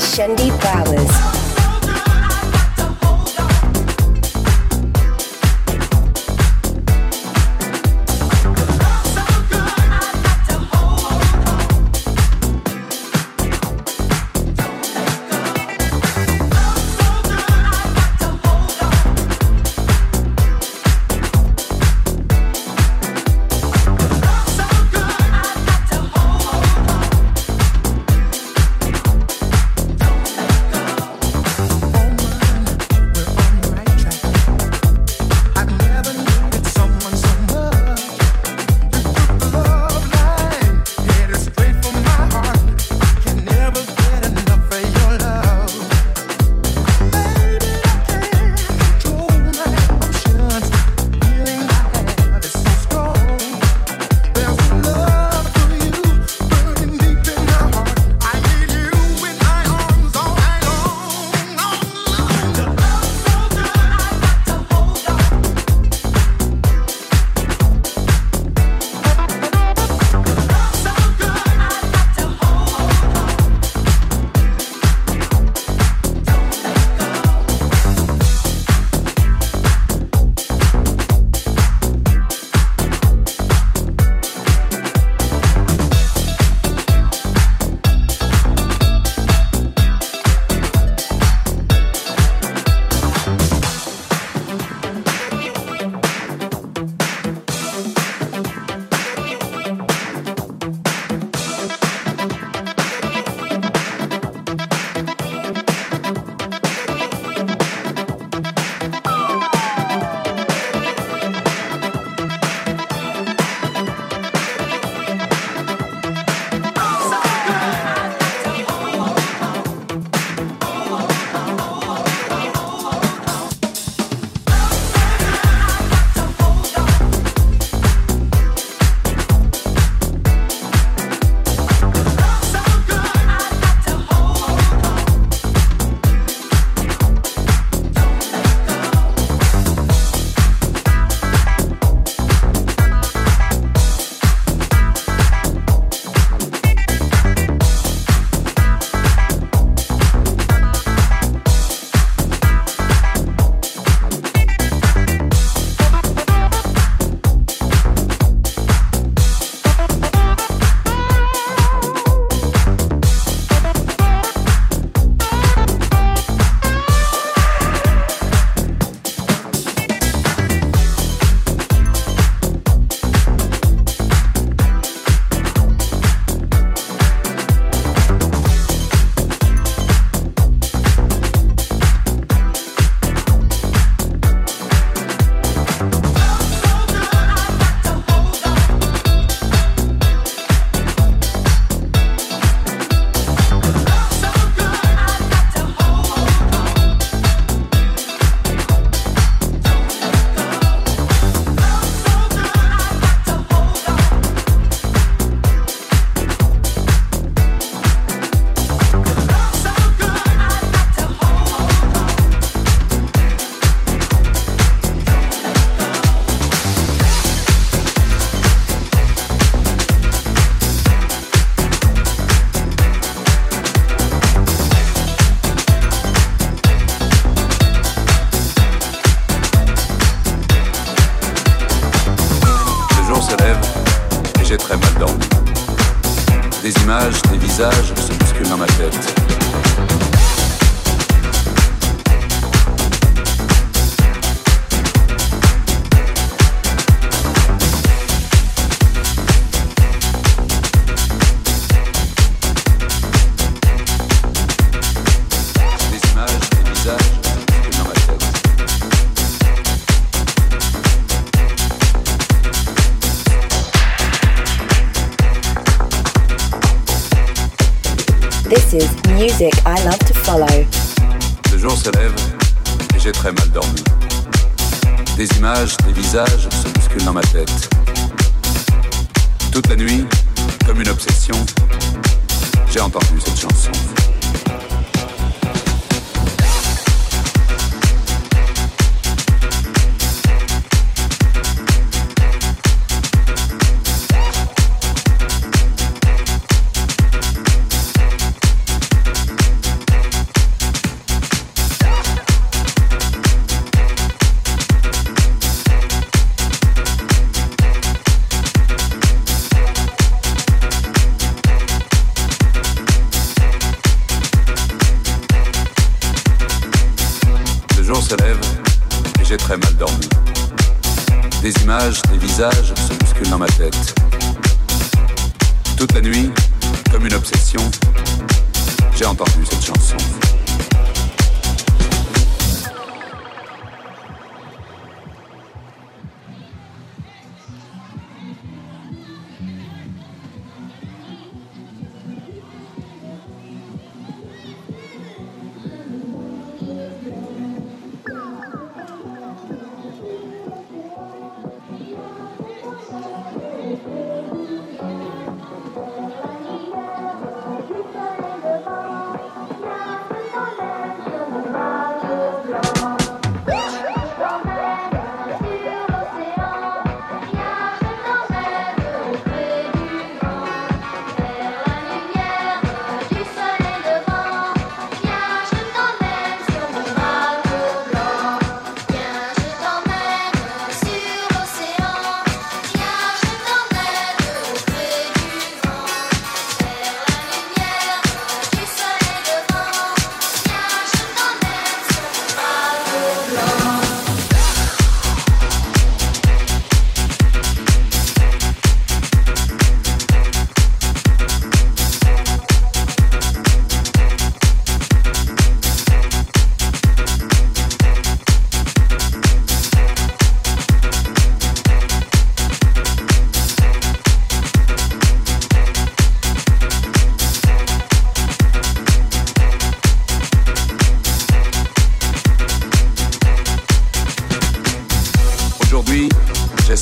Shendi Bowers.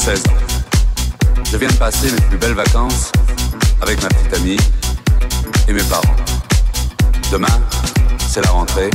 Je viens de passer mes plus belles vacances avec ma petite amie et mes parents. Demain, c'est la rentrée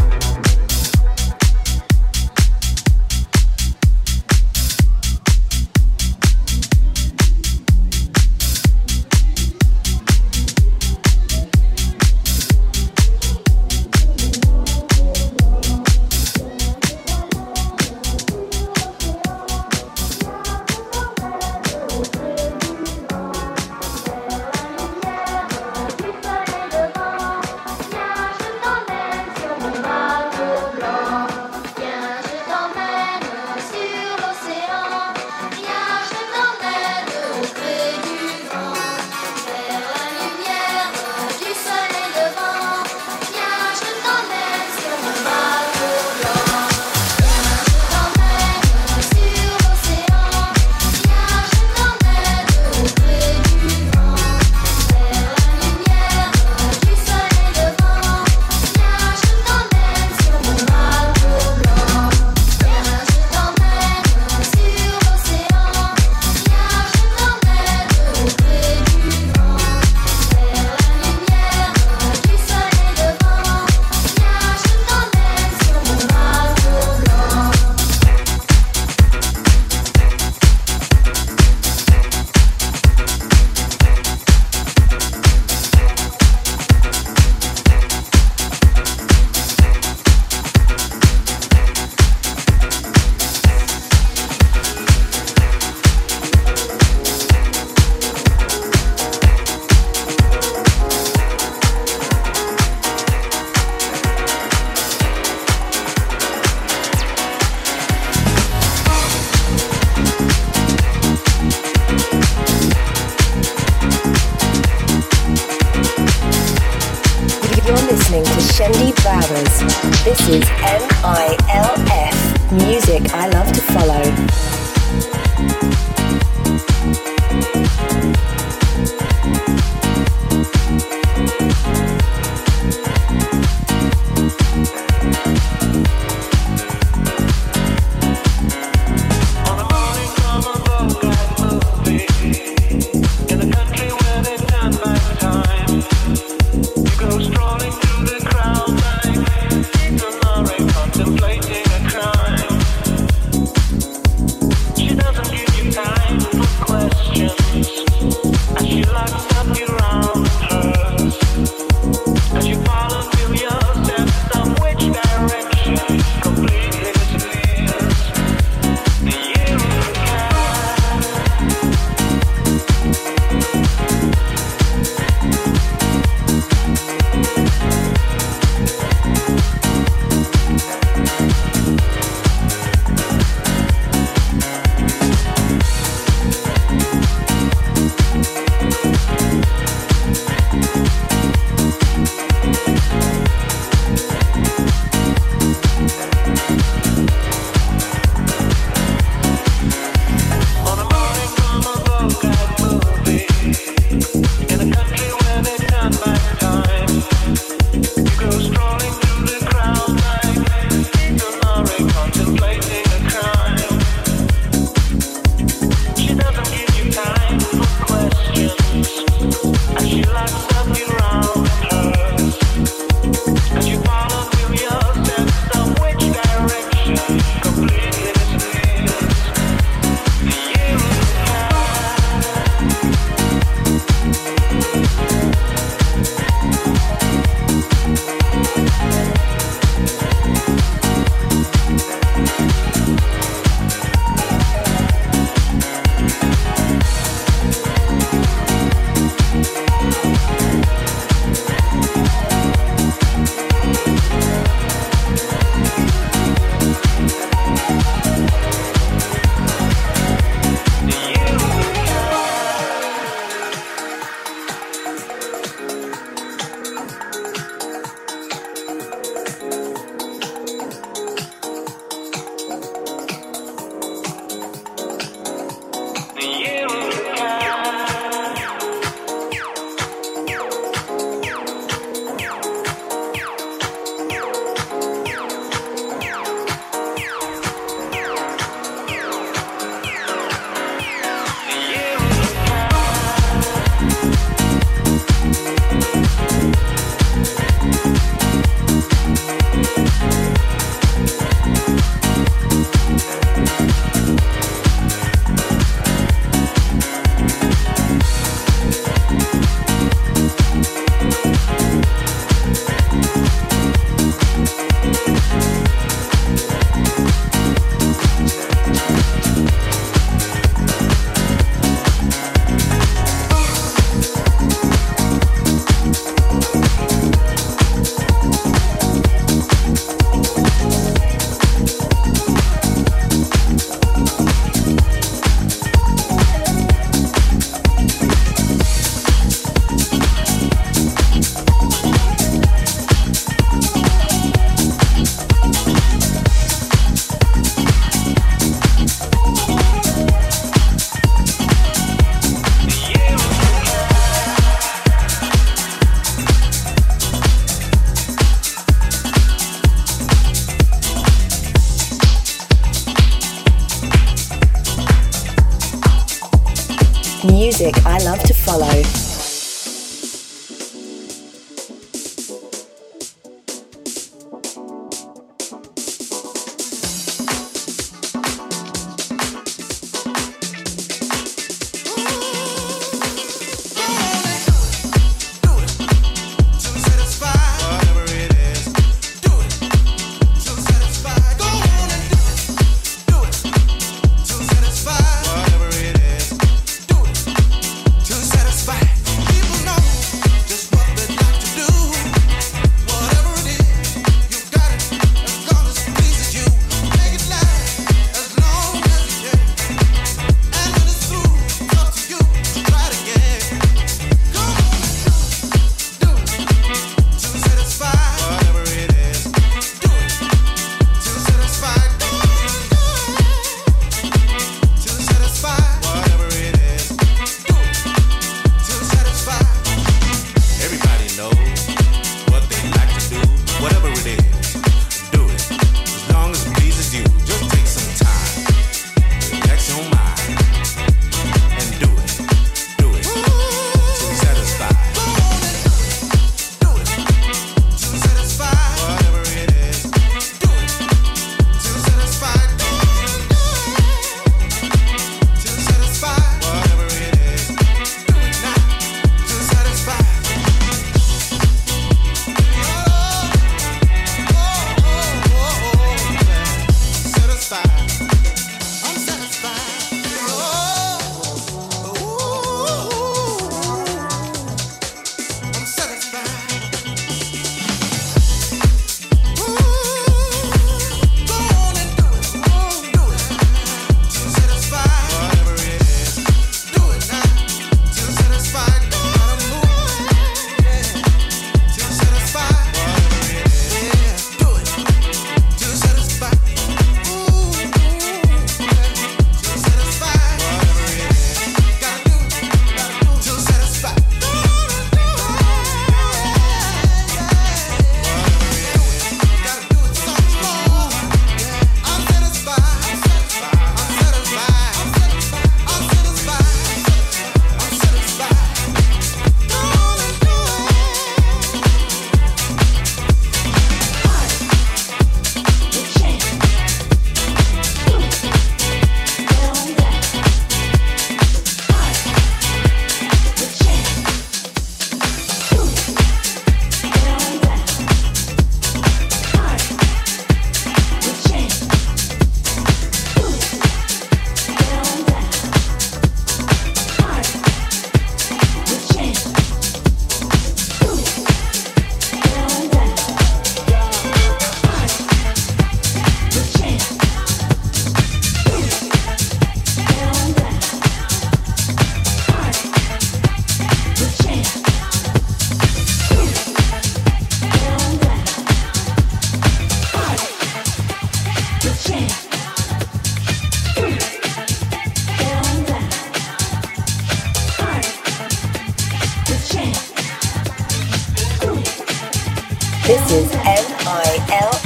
This is M I L.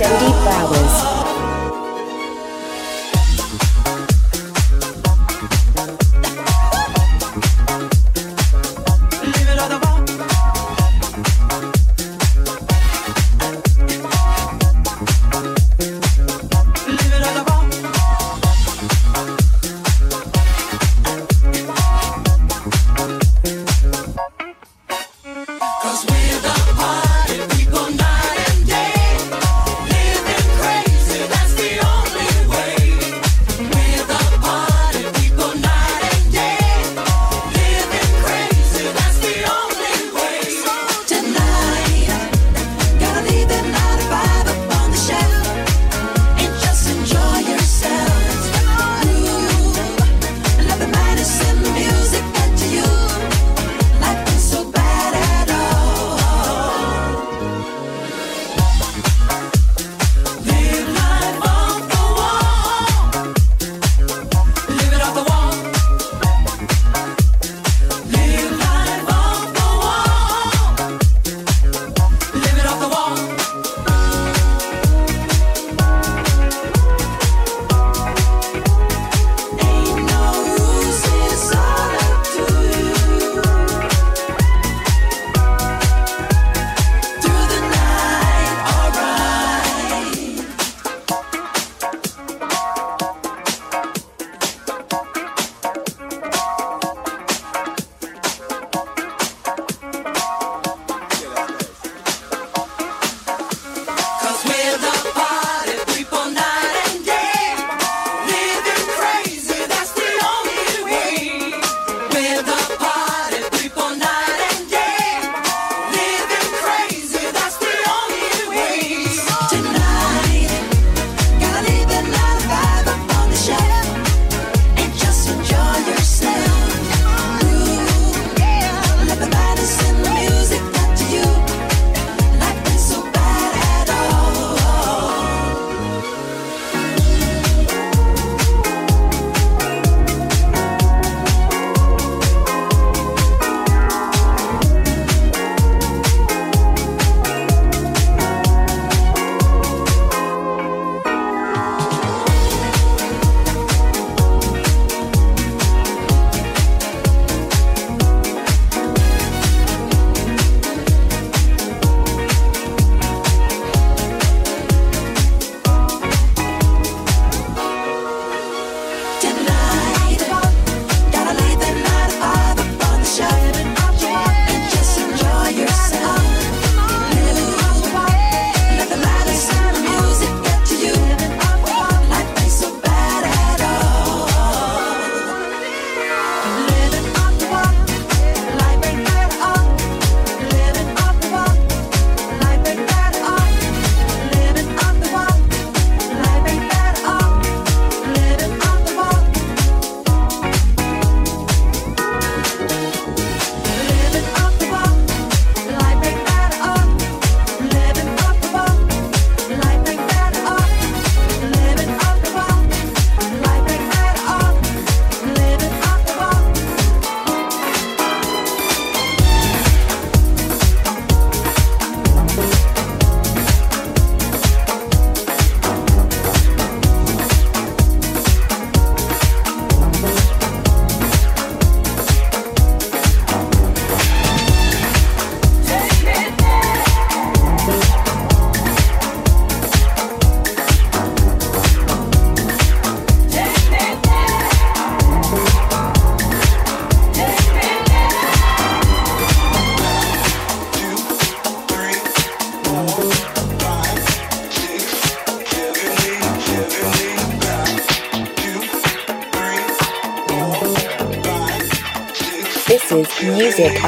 listening to music